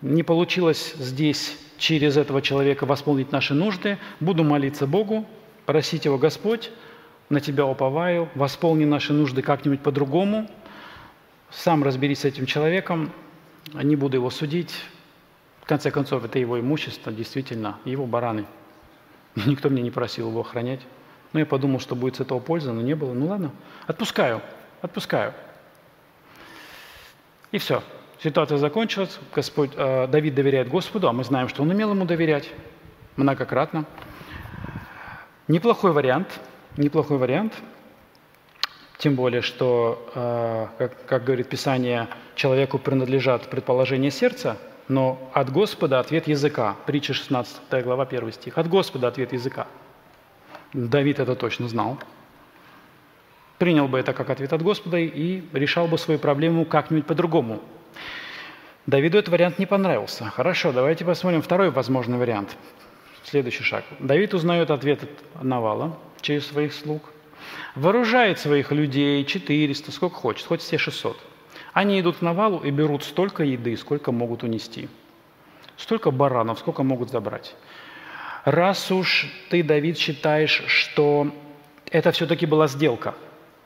не получилось здесь через этого человека восполнить наши нужды, буду молиться Богу, просить Его, Господь, на Тебя уповаю, восполни наши нужды как-нибудь по-другому, сам разберись с этим человеком, не буду его судить. В конце концов, это его имущество, действительно, его бараны. Никто мне не просил его охранять. Но я подумал, что будет с этого польза, но не было. Ну ладно, отпускаю, отпускаю. И все. Ситуация закончилась, Господь, э, Давид доверяет Господу, а мы знаем, что он умел ему доверять многократно. Неплохой вариант, неплохой вариант, тем более, что, э, как, как говорит Писание, человеку принадлежат предположения сердца, но от Господа ответ языка. Притча 16 глава, 1 стих. От Господа ответ языка. Давид это точно знал. Принял бы это как ответ от Господа и решал бы свою проблему как-нибудь по-другому, Давиду этот вариант не понравился. Хорошо, давайте посмотрим второй возможный вариант. Следующий шаг. Давид узнает ответ от Навала через своих слуг, вооружает своих людей 400, сколько хочет, хоть все 600. Они идут к Навалу и берут столько еды, сколько могут унести. Столько баранов, сколько могут забрать. Раз уж ты, Давид, считаешь, что это все-таки была сделка,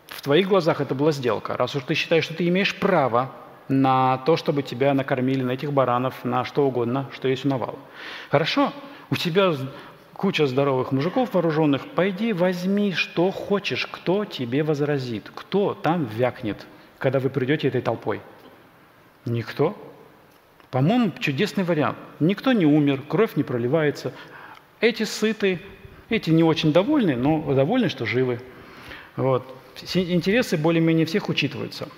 В твоих глазах это была сделка. Раз уж ты считаешь, что ты имеешь право на то, чтобы тебя накормили, на этих баранов, на что угодно, что есть у Навала. Хорошо, у тебя куча здоровых мужиков вооруженных, пойди возьми, что хочешь, кто тебе возразит, кто там вякнет, когда вы придете этой толпой. Никто. По-моему, чудесный вариант. Никто не умер, кровь не проливается. Эти сыты, эти не очень довольны, но довольны, что живы. Вот. Интересы более-менее всех учитываются.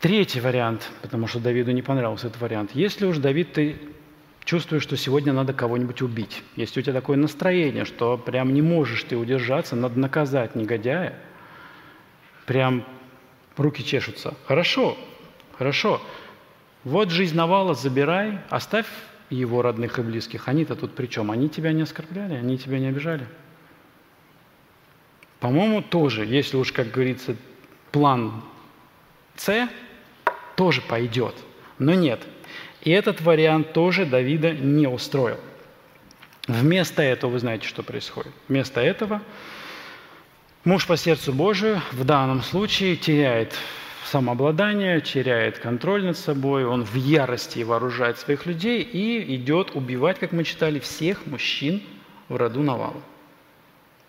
Третий вариант, потому что Давиду не понравился этот вариант. Если уж, Давид, ты чувствуешь, что сегодня надо кого-нибудь убить, если у тебя такое настроение, что прям не можешь ты удержаться, надо наказать негодяя, прям руки чешутся. Хорошо, хорошо. Вот жизнь Навала забирай, оставь его родных и близких. Они-то тут при чем? Они тебя не оскорбляли, они тебя не обижали. По-моему, тоже, если уж, как говорится, план С, тоже пойдет. Но нет. И этот вариант тоже Давида не устроил. Вместо этого, вы знаете, что происходит. Вместо этого муж по сердцу Божию в данном случае теряет самообладание, теряет контроль над собой, он в ярости вооружает своих людей и идет убивать, как мы читали, всех мужчин в роду Навала.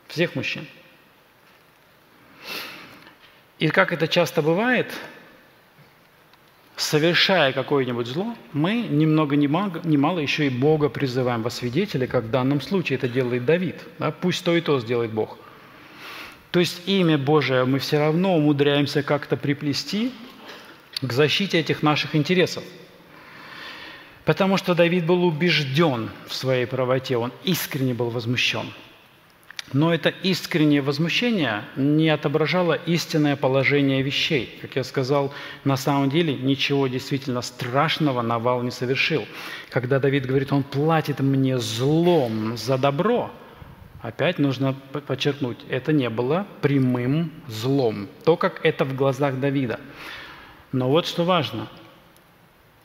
Всех мужчин. И как это часто бывает, совершая какое-нибудь зло, мы ни много ни мало, ни мало еще и Бога призываем во свидетели, как в данном случае это делает Давид. Да? Пусть то и то сделает Бог – то есть имя Божие мы все равно умудряемся как-то приплести к защите этих наших интересов. Потому что Давид был убежден в своей правоте, он искренне был возмущен. Но это искреннее возмущение не отображало истинное положение вещей. Как я сказал, на самом деле ничего действительно страшного Навал не совершил. Когда Давид говорит, он платит мне злом за добро – Опять нужно подчеркнуть, это не было прямым злом, то, как это в глазах Давида. Но вот что важно.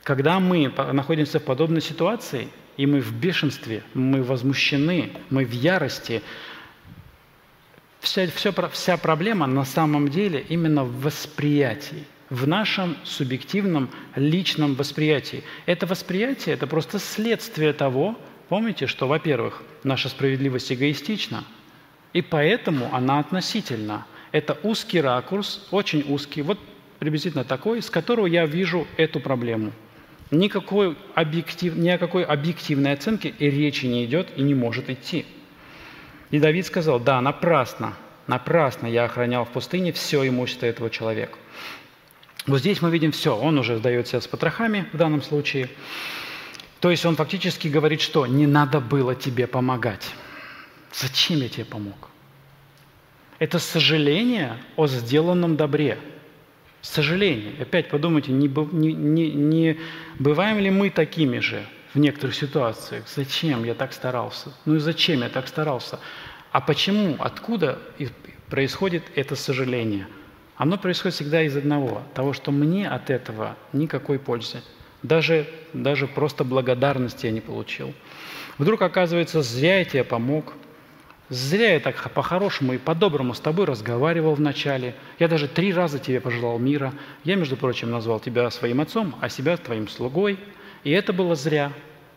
Когда мы находимся в подобной ситуации, и мы в бешенстве, мы возмущены, мы в ярости, вся, все, вся проблема на самом деле именно в восприятии, в нашем субъективном личном восприятии. Это восприятие – это просто следствие того, Помните, что, во-первых, наша справедливость эгоистична, и поэтому она относительна. Это узкий ракурс, очень узкий, вот приблизительно такой, с которого я вижу эту проблему. Никакой объектив, ни о какой объективной оценке и речи не идет и не может идти. И Давид сказал, да, напрасно, напрасно я охранял в пустыне все имущество этого человека. Вот здесь мы видим все, он уже сдает себя с потрохами в данном случае. То есть он фактически говорит, что не надо было тебе помогать. Зачем я тебе помог? Это сожаление о сделанном добре. Сожаление. Опять подумайте, не, не, не, не бываем ли мы такими же в некоторых ситуациях? Зачем я так старался? Ну и зачем я так старался? А почему, откуда происходит это сожаление? Оно происходит всегда из одного, того, что мне от этого никакой пользы даже, даже просто благодарности я не получил. Вдруг оказывается, зря я тебе помог, зря я так по-хорошему и по-доброму с тобой разговаривал вначале. Я даже три раза тебе пожелал мира. Я, между прочим, назвал тебя своим отцом, а себя твоим слугой. И это было зря,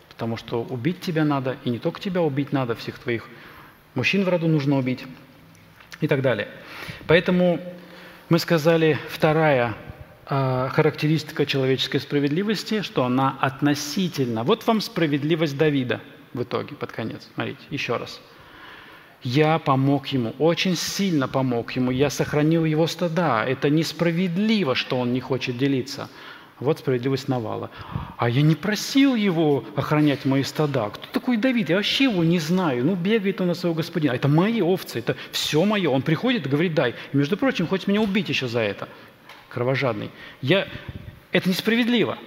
потому что убить тебя надо, и не только тебя убить надо, всех твоих мужчин в роду нужно убить и так далее. Поэтому мы сказали, вторая а, характеристика человеческой справедливости, что она относительно. Вот вам справедливость Давида в итоге, под конец. Смотрите, еще раз. Я помог ему, очень сильно помог ему, я сохранил его стада. Это несправедливо, что он не хочет делиться. Вот справедливость Навала. А я не просил его охранять мои стада. Кто такой Давид? Я вообще его не знаю. Ну, бегает он на своего господина. Это мои овцы, это все мое. Он приходит и говорит, дай. И, между прочим, хочет меня убить еще за это кровожадный. Я... Это несправедливо.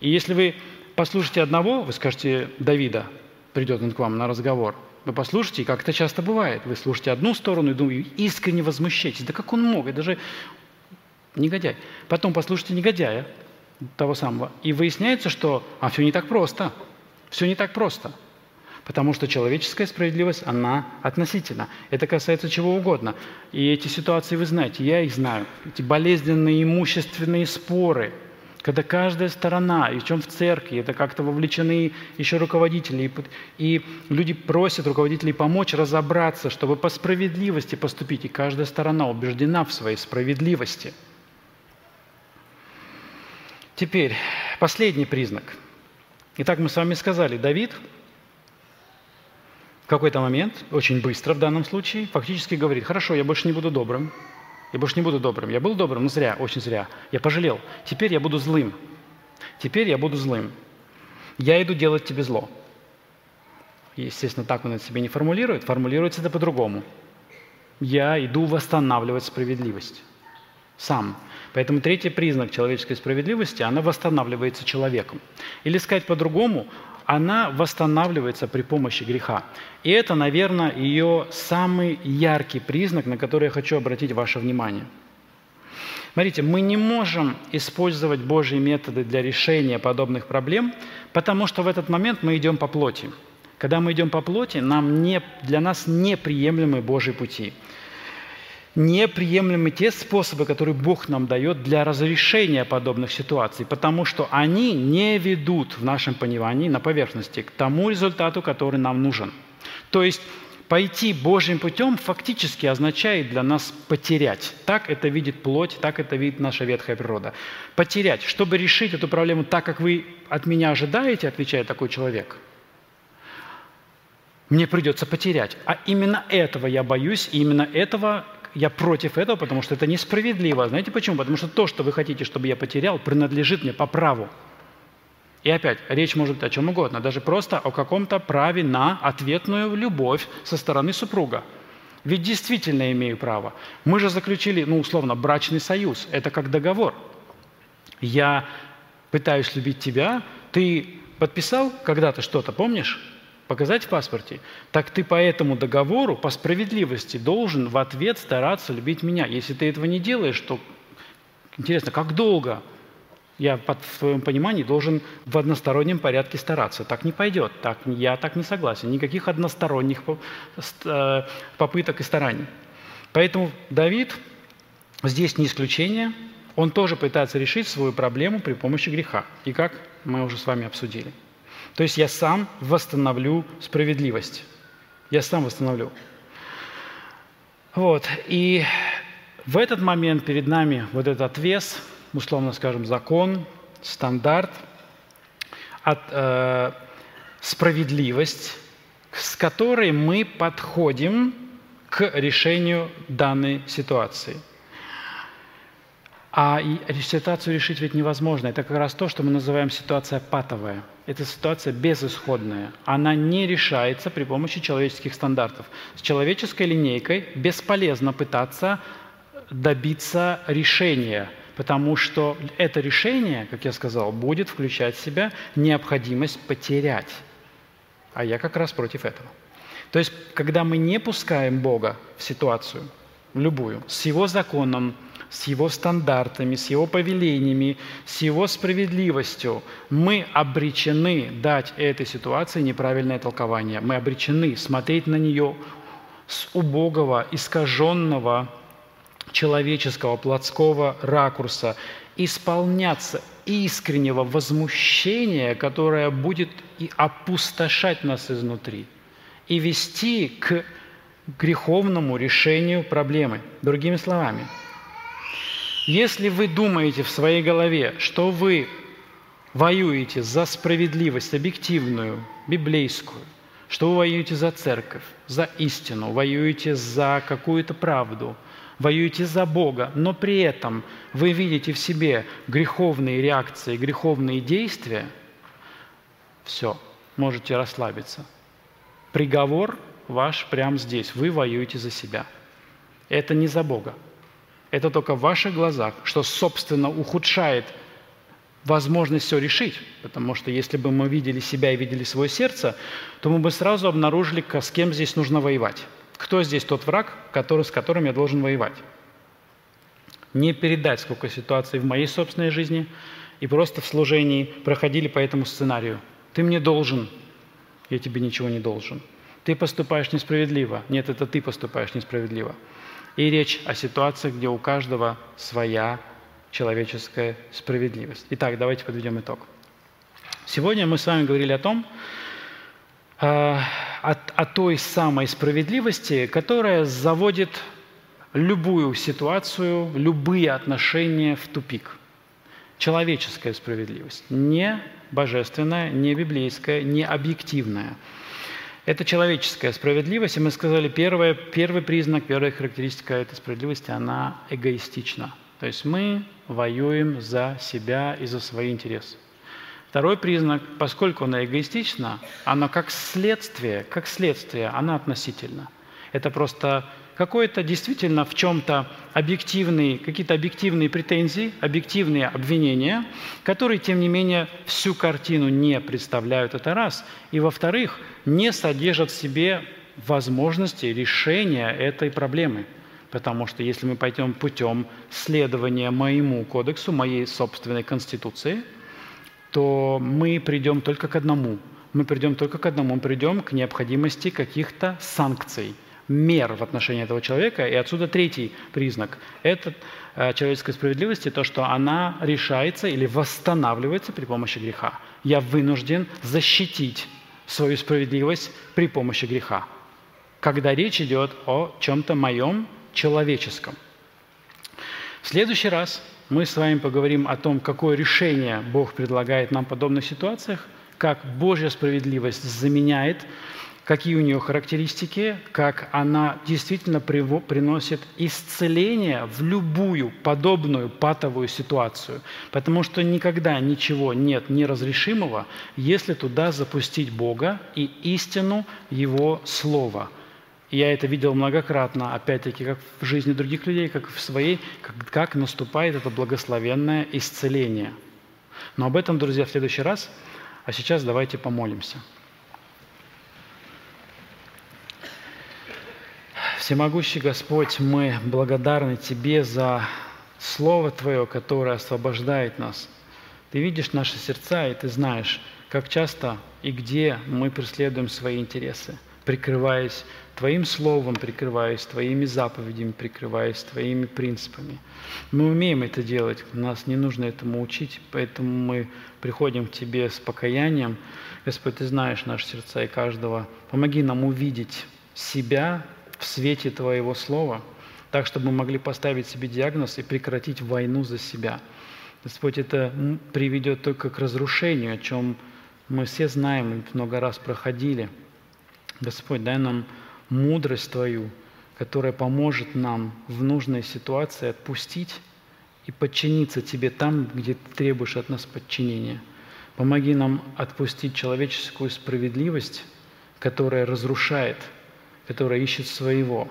И если вы послушаете одного, вы скажете, Давида, придет он к вам на разговор, вы послушайте, как это часто бывает. Вы слушаете одну сторону и думаете, искренне возмущаетесь. Да как он мог? Это же негодяй. Потом послушайте негодяя, того самого, и выясняется, что а все не так просто. Все не так просто. Потому что человеческая справедливость, она относительна. Это касается чего угодно. И эти ситуации вы знаете, я их знаю. Эти болезненные имущественные споры, когда каждая сторона, и чем в церкви, это как-то вовлечены еще руководители, и люди просят руководителей помочь разобраться, чтобы по справедливости поступить, и каждая сторона убеждена в своей справедливости. Теперь последний признак. Итак, мы с вами сказали, Давид – в какой-то момент, очень быстро в данном случае, фактически говорит, хорошо, я больше не буду добрым, я больше не буду добрым. Я был добрым, но зря, очень зря. Я пожалел. Теперь я буду злым. Теперь я буду злым. Я иду делать тебе зло. Естественно, так он это себе не формулирует. Формулируется это по-другому. Я иду восстанавливать справедливость. Сам. Поэтому третий признак человеческой справедливости, она восстанавливается человеком. Или сказать по-другому, она восстанавливается при помощи греха. И это, наверное, ее самый яркий признак, на который я хочу обратить ваше внимание. Смотрите, мы не можем использовать Божьи методы для решения подобных проблем, потому что в этот момент мы идем по плоти. Когда мы идем по плоти, нам не, для нас неприемлемы Божьи пути неприемлемы те способы, которые Бог нам дает для разрешения подобных ситуаций, потому что они не ведут в нашем понимании на поверхности к тому результату, который нам нужен. То есть пойти Божьим путем фактически означает для нас потерять. Так это видит плоть, так это видит наша ветхая природа. Потерять. Чтобы решить эту проблему так, как вы от меня ожидаете, отвечает такой человек, мне придется потерять. А именно этого я боюсь, и именно этого я против этого, потому что это несправедливо. Знаете почему? Потому что то, что вы хотите, чтобы я потерял, принадлежит мне по праву. И опять, речь может быть о чем угодно, даже просто о каком-то праве на ответную любовь со стороны супруга. Ведь действительно имею право. Мы же заключили, ну, условно, брачный союз. Это как договор. Я пытаюсь любить тебя, ты подписал когда-то что-то, помнишь? Показать в паспорте, так ты по этому договору, по справедливости, должен в ответ стараться любить меня. Если ты этого не делаешь, то интересно, как долго я, под, в твоем понимании, должен в одностороннем порядке стараться. Так не пойдет, так, я так не согласен. Никаких односторонних э, попыток и стараний. Поэтому Давид здесь не исключение. Он тоже пытается решить свою проблему при помощи греха. И как мы уже с вами обсудили. То есть я сам восстановлю справедливость. Я сам восстановлю. Вот. И в этот момент перед нами вот этот вес, условно скажем, закон, стандарт, от, э, справедливость, с которой мы подходим к решению данной ситуации – а ситуацию решить ведь невозможно. Это как раз то, что мы называем ситуация патовая. Это ситуация безысходная. Она не решается при помощи человеческих стандартов. С человеческой линейкой бесполезно пытаться добиться решения, потому что это решение, как я сказал, будет включать в себя необходимость потерять. А я как раз против этого. То есть, когда мы не пускаем Бога в ситуацию, любую, с Его законом, с Его стандартами, с Его повелениями, с Его справедливостью, мы обречены дать этой ситуации неправильное толкование. Мы обречены смотреть на нее с убогого, искаженного человеческого, плотского ракурса, исполняться искреннего возмущения, которое будет и опустошать нас изнутри, и вести к греховному решению проблемы. Другими словами – если вы думаете в своей голове, что вы воюете за справедливость объективную, библейскую, что вы воюете за церковь, за истину, воюете за какую-то правду, воюете за Бога, но при этом вы видите в себе греховные реакции, греховные действия, все, можете расслабиться. Приговор ваш прямо здесь. Вы воюете за себя. Это не за Бога. Это только в ваших глазах, что, собственно, ухудшает возможность все решить. Потому что если бы мы видели себя и видели свое сердце, то мы бы сразу обнаружили, с кем здесь нужно воевать. Кто здесь тот враг, который, с которым я должен воевать. Не передать, сколько ситуаций в моей собственной жизни и просто в служении проходили по этому сценарию. Ты мне должен, я тебе ничего не должен. Ты поступаешь несправедливо. Нет, это ты поступаешь несправедливо. И речь о ситуациях, где у каждого своя человеческая справедливость. Итак, давайте подведем итог. Сегодня мы с вами говорили о том, э, о, о той самой справедливости, которая заводит любую ситуацию, любые отношения в тупик. Человеческая справедливость, не божественная, не библейская, не объективная. Это человеческая справедливость, и мы сказали, первое, первый признак, первая характеристика этой справедливости, она эгоистична. То есть мы воюем за себя и за свои интересы. Второй признак, поскольку она эгоистична, она как следствие, как следствие, она относительна. Это просто какое-то действительно в чем-то объективные, какие-то объективные претензии, объективные обвинения, которые, тем не менее, всю картину не представляют, это раз. И, во-вторых, не содержат в себе возможности решения этой проблемы. Потому что если мы пойдем путем следования моему кодексу, моей собственной конституции, то мы придем только к одному. Мы придем только к одному. Мы придем к необходимости каких-то санкций – мер в отношении этого человека. И отсюда третий признак – это э, человеческой справедливости, то, что она решается или восстанавливается при помощи греха. Я вынужден защитить свою справедливость при помощи греха, когда речь идет о чем-то моем человеческом. В следующий раз мы с вами поговорим о том, какое решение Бог предлагает нам в подобных ситуациях, как Божья справедливость заменяет какие у нее характеристики, как она действительно приносит исцеление в любую подобную патовую ситуацию. Потому что никогда ничего нет неразрешимого, если туда запустить Бога и истину Его Слова. Я это видел многократно, опять-таки, как в жизни других людей, как в своей, как, как наступает это благословенное исцеление. Но об этом, друзья, в следующий раз. А сейчас давайте помолимся. Всемогущий Господь, мы благодарны Тебе за Слово Твое, которое освобождает нас. Ты видишь наши сердца, и Ты знаешь, как часто и где мы преследуем свои интересы, прикрываясь Твоим Словом, прикрываясь Твоими заповедями, прикрываясь Твоими принципами. Мы умеем это делать, нас не нужно этому учить, поэтому мы приходим к Тебе с покаянием. Господь, Ты знаешь наши сердца и каждого. Помоги нам увидеть себя в свете Твоего Слова, так, чтобы мы могли поставить себе диагноз и прекратить войну за себя. Господь, это приведет только к разрушению, о чем мы все знаем и много раз проходили. Господь, дай нам мудрость Твою, которая поможет нам в нужной ситуации отпустить и подчиниться Тебе там, где Ты требуешь от нас подчинения. Помоги нам отпустить человеческую справедливость, которая разрушает – которая ищет своего,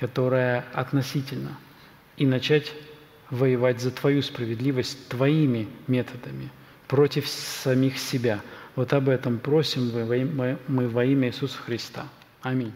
которая относительно, и начать воевать за твою справедливость твоими методами, против самих себя. Вот об этом просим мы во имя Иисуса Христа. Аминь.